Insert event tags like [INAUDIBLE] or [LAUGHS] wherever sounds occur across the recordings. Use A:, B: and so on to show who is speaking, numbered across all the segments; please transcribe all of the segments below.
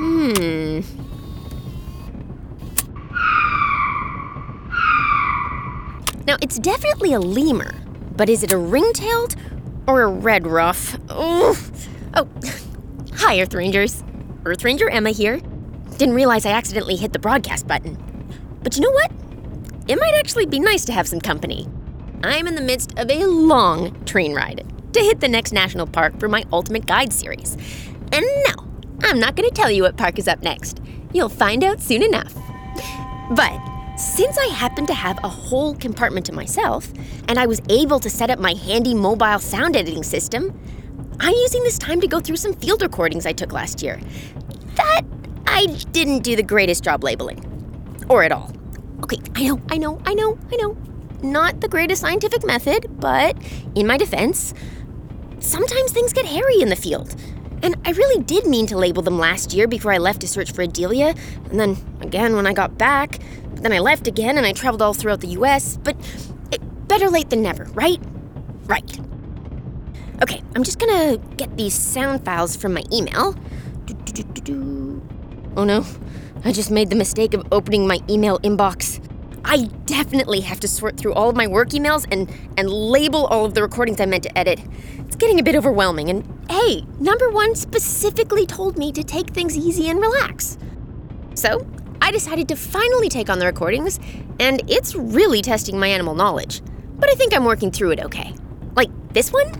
A: Hmm. Now, it's definitely a lemur, but is it a ring-tailed or a red ruff? Ooh. Oh, [LAUGHS] hi, Earth Rangers. Earth Ranger Emma here. Didn't realize I accidentally hit the broadcast button. But you know what? It might actually be nice to have some company. I'm in the midst of a long train ride to hit the next national park for my Ultimate Guide series. And no, I'm not going to tell you what park is up next. You'll find out soon enough. But since I happen to have a whole compartment to myself, and I was able to set up my handy mobile sound editing system, I'm using this time to go through some field recordings I took last year. That I didn't do the greatest job labeling. Or at all. Okay, I know, I know, I know, I know. Not the greatest scientific method, but in my defense, sometimes things get hairy in the field. And I really did mean to label them last year before I left to search for Adelia, and then again when I got back. But then I left again and I traveled all throughout the US. But it, better late than never, right? Right. Okay, I'm just gonna get these sound files from my email. Oh no, I just made the mistake of opening my email inbox. I definitely have to sort through all of my work emails and, and label all of the recordings I meant to edit. It's getting a bit overwhelming, and hey, number one specifically told me to take things easy and relax. So, I decided to finally take on the recordings, and it's really testing my animal knowledge. But I think I'm working through it okay. Like this one?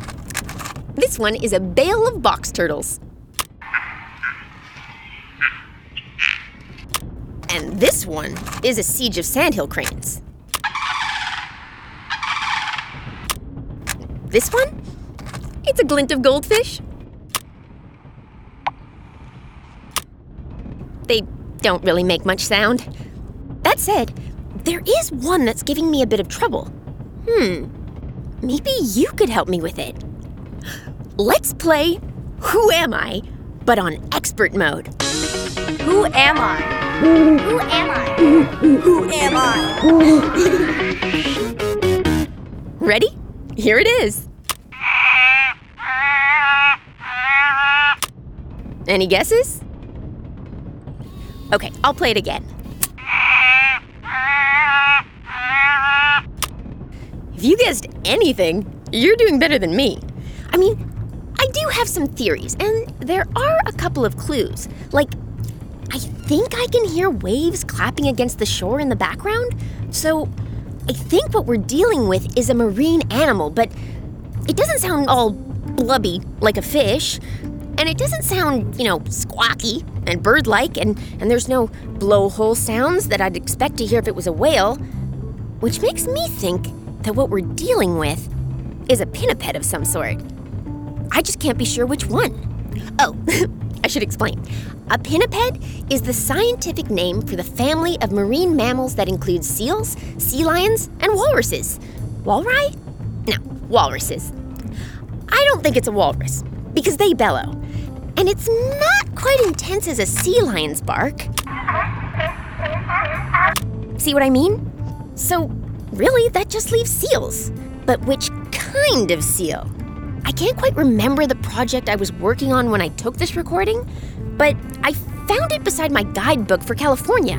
A: This one is a bale of box turtles. And this one is a siege of sandhill cranes. This one? It's a glint of goldfish. They don't really make much sound. That said, there is one that's giving me a bit of trouble. Hmm, maybe you could help me with it. Let's play Who Am I, but on expert mode.
B: Who am I? Who am I? Who am I?
A: Ready? Here it is. Any guesses? Okay, I'll play it again. If you guessed anything, you're doing better than me. I mean, I do have some theories, and there are a couple of clues. Like, think I can hear waves clapping against the shore in the background. So, I think what we're dealing with is a marine animal, but it doesn't sound all blubby like a fish. And it doesn't sound, you know, squawky and bird like, and, and there's no blowhole sounds that I'd expect to hear if it was a whale. Which makes me think that what we're dealing with is a pinniped of some sort. I just can't be sure which one. Oh, [LAUGHS] should explain. A pinniped is the scientific name for the family of marine mammals that includes seals, sea lions, and walruses. Walrus? No, walruses. I don't think it's a walrus because they bellow. And it's not quite intense as a sea lion's bark. See what I mean? So, really, that just leaves seals. But which kind of seal? I can't quite remember the project I was working on when I took this recording, but I found it beside my guidebook for California,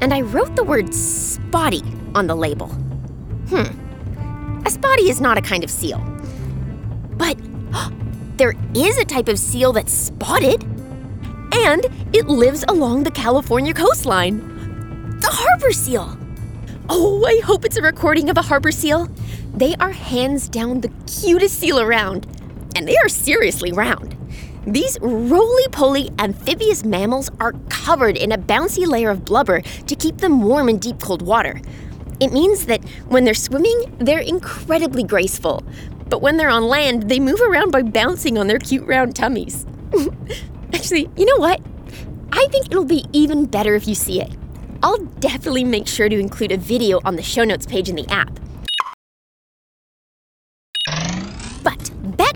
A: and I wrote the word spotty on the label. Hmm. A spotty is not a kind of seal. But [GASPS] there is a type of seal that's spotted, and it lives along the California coastline. The harbor seal. Oh, I hope it's a recording of a harbor seal. They are hands down the cutest seal around, and they are seriously round. These roly poly amphibious mammals are covered in a bouncy layer of blubber to keep them warm in deep cold water. It means that when they're swimming, they're incredibly graceful, but when they're on land, they move around by bouncing on their cute round tummies. [LAUGHS] Actually, you know what? I think it'll be even better if you see it. I'll definitely make sure to include a video on the show notes page in the app.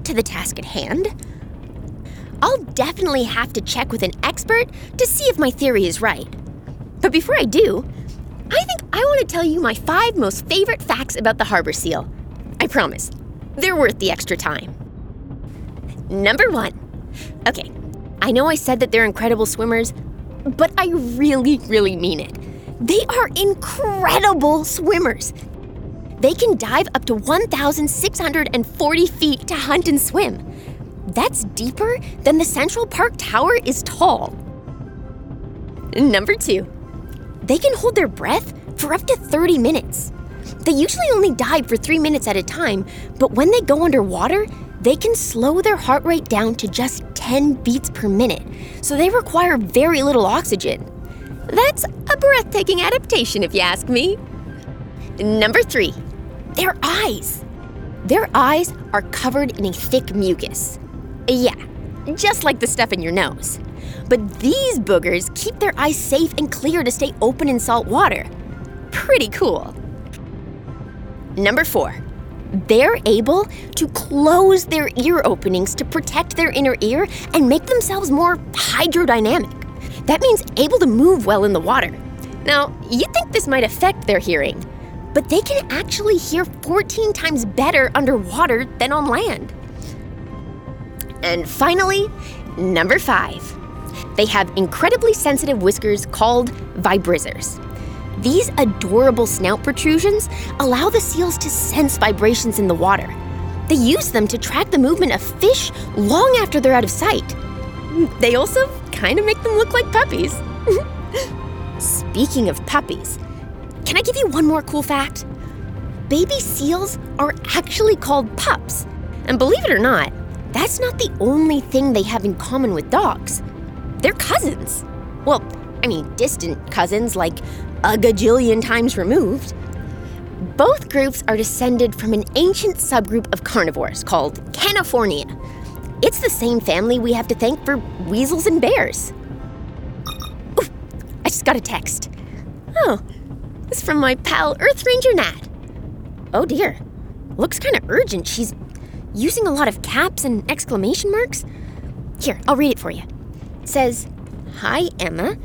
A: To the task at hand. I'll definitely have to check with an expert to see if my theory is right. But before I do, I think I want to tell you my five most favorite facts about the harbor seal. I promise, they're worth the extra time. Number one. Okay, I know I said that they're incredible swimmers, but I really, really mean it. They are incredible swimmers. They can dive up to 1,640 feet to hunt and swim. That's deeper than the Central Park Tower is tall. Number two, they can hold their breath for up to 30 minutes. They usually only dive for three minutes at a time, but when they go underwater, they can slow their heart rate down to just 10 beats per minute, so they require very little oxygen. That's a breathtaking adaptation, if you ask me. Number three, their eyes. Their eyes are covered in a thick mucus. Yeah, just like the stuff in your nose. But these boogers keep their eyes safe and clear to stay open in salt water. Pretty cool. Number four, they're able to close their ear openings to protect their inner ear and make themselves more hydrodynamic. That means able to move well in the water. Now, you'd think this might affect their hearing, but they can actually hear 14 times better underwater than on land. And finally, number five, they have incredibly sensitive whiskers called vibrissae. These adorable snout protrusions allow the seals to sense vibrations in the water. They use them to track the movement of fish long after they're out of sight. They also kind of make them look like puppies. [LAUGHS] Speaking of puppies, can I give you one more cool fact? Baby seals are actually called pups. And believe it or not, that's not the only thing they have in common with dogs. They're cousins. Well, I mean, distant cousins, like a gajillion times removed. Both groups are descended from an ancient subgroup of carnivores called Caniformia. It's the same family we have to thank for weasels and bears. Ooh, I just got a text. Oh, it's from my pal Earth Ranger Nat. Oh dear, looks kind of urgent. She's using a lot of caps and exclamation marks. Here, I'll read it for you. It says, Hi, Emma.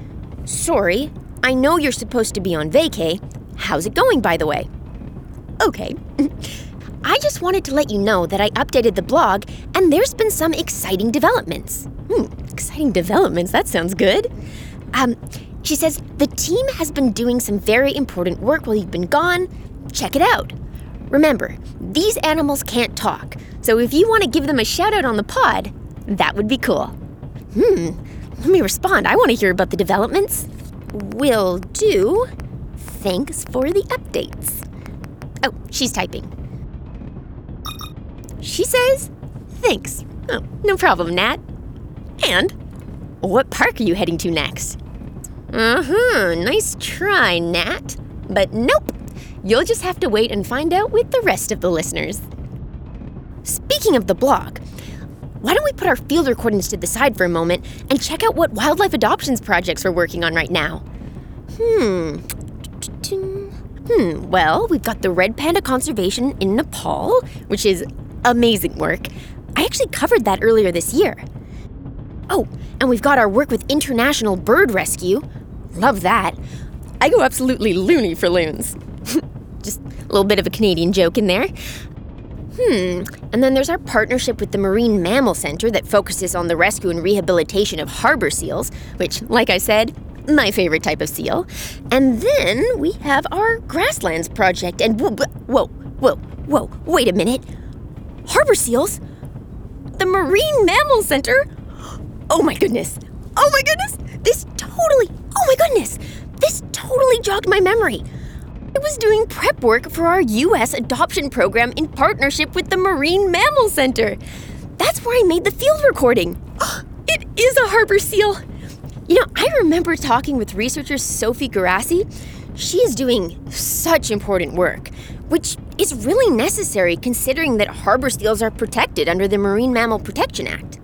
A: Sorry, I know you're supposed to be on vacay. How's it going, by the way? Okay. [LAUGHS] I just wanted to let you know that I updated the blog and there's been some exciting developments. Hmm, exciting developments, that sounds good. Um, she says, the team has been doing some very important work while you've been gone. Check it out. Remember, these animals can't talk, so if you want to give them a shout out on the pod, that would be cool. Hmm, let me respond. I want to hear about the developments. Will do. Thanks for the updates. Oh, she's typing. She says, thanks. Oh, no problem, Nat. And what park are you heading to next? Uh huh, nice try, Nat. But nope, you'll just have to wait and find out with the rest of the listeners. Speaking of the blog, why don't we put our field recordings to the side for a moment and check out what wildlife adoptions projects we're working on right now? Hmm. Hmm, well, we've got the red panda conservation in Nepal, which is amazing work. I actually covered that earlier this year. Oh, and we've got our work with International Bird Rescue. Love that. I go absolutely loony for loons. [LAUGHS] Just a little bit of a Canadian joke in there. Hmm, and then there's our partnership with the Marine Mammal Center that focuses on the rescue and rehabilitation of harbor seals, which, like I said, my favorite type of seal. And then we have our grasslands project. And whoa, whoa, whoa, whoa, wait a minute. Harbor seals? The Marine Mammal Center? [GASPS] Oh my goodness. Oh my goodness. This totally, oh my goodness. This totally jogged my memory. I was doing prep work for our US adoption program in partnership with the Marine Mammal Center. That's where I made the field recording. [GASPS] It is a harbor seal. You know, I remember talking with researcher Sophie Guarasci. She is doing such important work, which is really necessary considering that harbor seals are protected under the Marine Mammal Protection Act.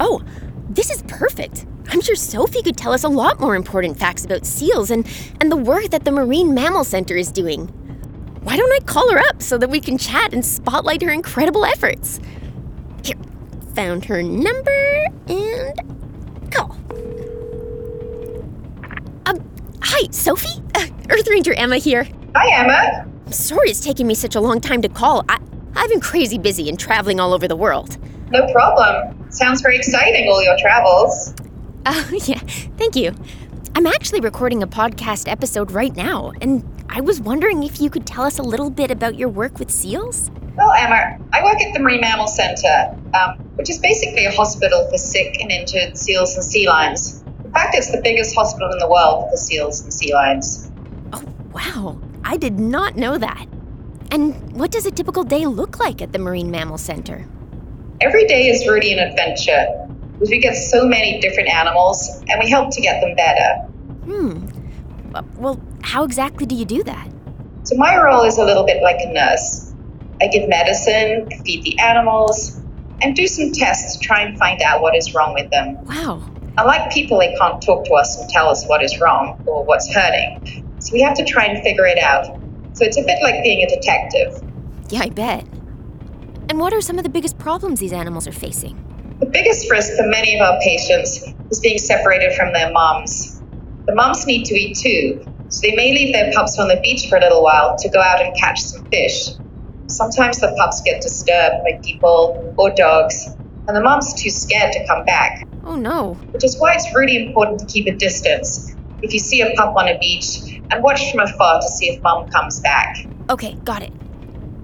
A: Oh, this is perfect. I'm sure Sophie could tell us a lot more important facts about seals and, and the work that the Marine Mammal Center is doing. Why don't I call her up so that we can chat and spotlight her incredible efforts? Here, found her number and call. Um, hi, Sophie? Uh, Earth Ranger Emma here.
C: Hi, Emma.
A: I'm sorry it's taken me such a long time to call. I, I've been crazy busy and traveling all over the world.
C: No problem. Sounds very exciting, all your travels.
A: Oh, [LAUGHS] yeah, thank you. I'm actually recording a podcast episode right now, and I was wondering if you could tell us a little bit about your work with seals?
C: Well, Emma, I work at the Marine Mammal Center, um, which is basically a hospital for sick and injured seals and sea lions. In fact, it's the biggest hospital in the world for seals and sea lions.
A: Oh, wow. I did not know that. And what does a typical day look like at the Marine Mammal Center?
C: Every day is really an adventure because we get so many different animals and we help to get them better.
A: Hmm. Well, how exactly do you do that?
C: So my role is a little bit like a nurse. I give medicine, feed the animals, and do some tests to try and find out what is wrong with them.
A: Wow.
C: Unlike people, they can't talk to us and tell us what is wrong or what's hurting. So we have to try and figure it out. So it's a bit like being a detective.
A: Yeah, I bet. And what are some of the biggest problems these animals are facing?
C: The biggest risk for many of our patients is being separated from their moms. The moms need to eat too, so they may leave their pups on the beach for a little while to go out and catch some fish. Sometimes the pups get disturbed by people or dogs, and the mom's too scared to come back,
A: Oh no.
C: which is why it's really important to keep a distance. If you see a pup on a beach, and watch from afar to see if mom comes back.
A: Okay, got it.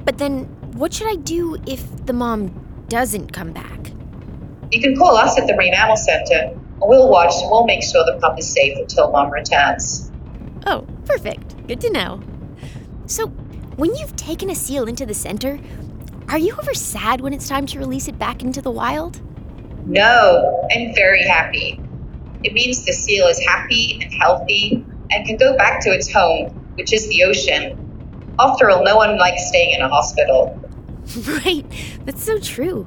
A: But then, what should I do if the mom doesn't come back?
C: You can call us at the Marine Mammal Center, and we'll watch and we'll make sure the pup is safe until mom returns.
A: Oh, perfect. Good to know. So, when you've taken a seal into the center, are you ever sad when it's time to release it back into the wild?
C: No, I'm very happy. It means the seal is happy and healthy and can go back to its home, which is the ocean. After all, no one likes staying in a hospital. [LAUGHS]
A: right, that's so true.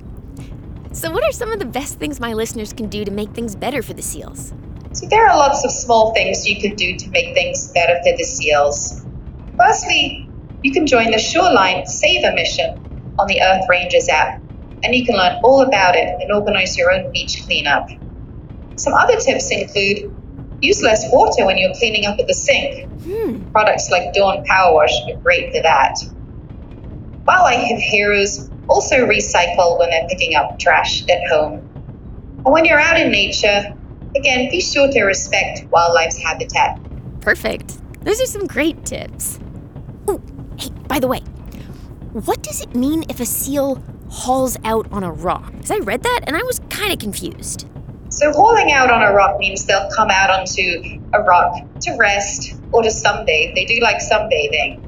A: So, what are some of the best things my listeners can do to make things better for the seals?
C: So there are lots of small things you can do to make things better for the seals. Firstly, you can join the Shoreline Saver mission on the Earth Rangers app, and you can learn all about it and organize your own beach cleanup. Some other tips include use less water when you're cleaning up at the sink.
A: Hmm,
C: Products like Dawn Power Wash are great for that. Wildlife heroes also recycle when they're picking up trash at home. And when you're out in nature, again, be sure to respect wildlife's habitat.
A: perfect. Those are some great tips. Oh, hey, by the way, what does it mean if a seal hauls out on a rock? Because I read that and I was kind of confused.
C: So, hauling out on a rock means they'll come out onto a rock to rest or to sunbathe. They do like sunbathing.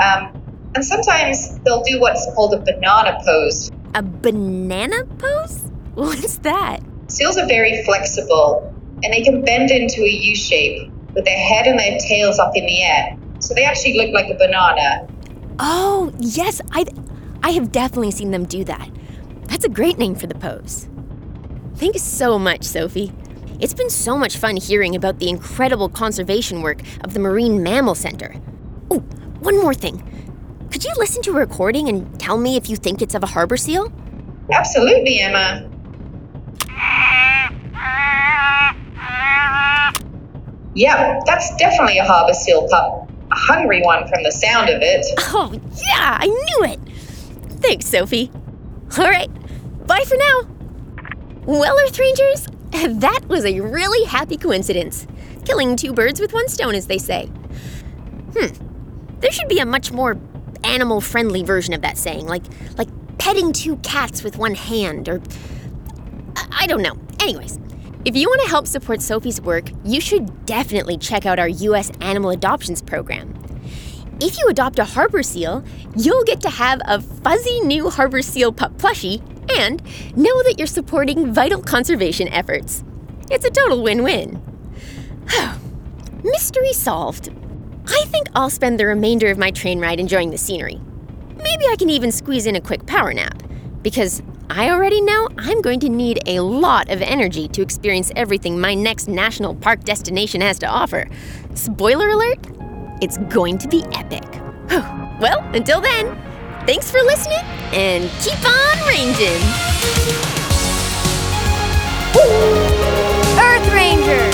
C: Um, and sometimes they'll do what's called a banana pose.
A: A banana pose? [LAUGHS] What's that?
C: Seals are very flexible and they can bend into a U shape with their head and their tails up in the air. So they actually look like a banana.
A: Oh, yes, I I have definitely seen them do that. That's a great name for the pose. Thanks so much, Sophie. It's been so much fun hearing about the incredible conservation work of the Marine Mammal Center. Oh, one more thing. Could you listen to a recording and tell me if you think it's of a harbor seal?
C: Absolutely, Emma. Yep, that's definitely a harbor seal pup. A hungry one from the sound of it. [LAUGHS]
A: Oh, yeah, I knew it. Thanks, Sophie. All right, bye for now. Well, Earth Rangers, [LAUGHS] that was a really happy coincidence. Killing two birds with one stone, as they say. Hmm. There should be a much more animal-friendly version of that saying, like like petting two cats with one hand, or I, don't know. Anyways, if you want to help support Sophie's work, you should definitely check out our U.S. Animal Adoptions Program. If you adopt a harbor seal, you'll get to have a fuzzy new harbor seal pup plushie and know that you're supporting vital conservation efforts. It's a total win win. [SIGHS] Mystery solved. I think I'll spend the remainder of my train ride enjoying the scenery. Maybe I can even squeeze in a quick power nap, because I already know I'm going to need a lot of energy to experience everything my next national park destination has to offer. Spoiler alert, it's going to be epic. Well, until then, thanks for listening and keep on ranging.
B: Earth Rangers!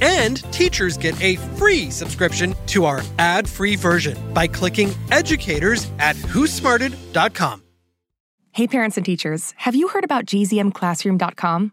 D: And teachers get a free subscription to our ad free version by clicking educators at whosmarted.com.
E: Hey, parents and teachers, have you heard about gzmclassroom.com?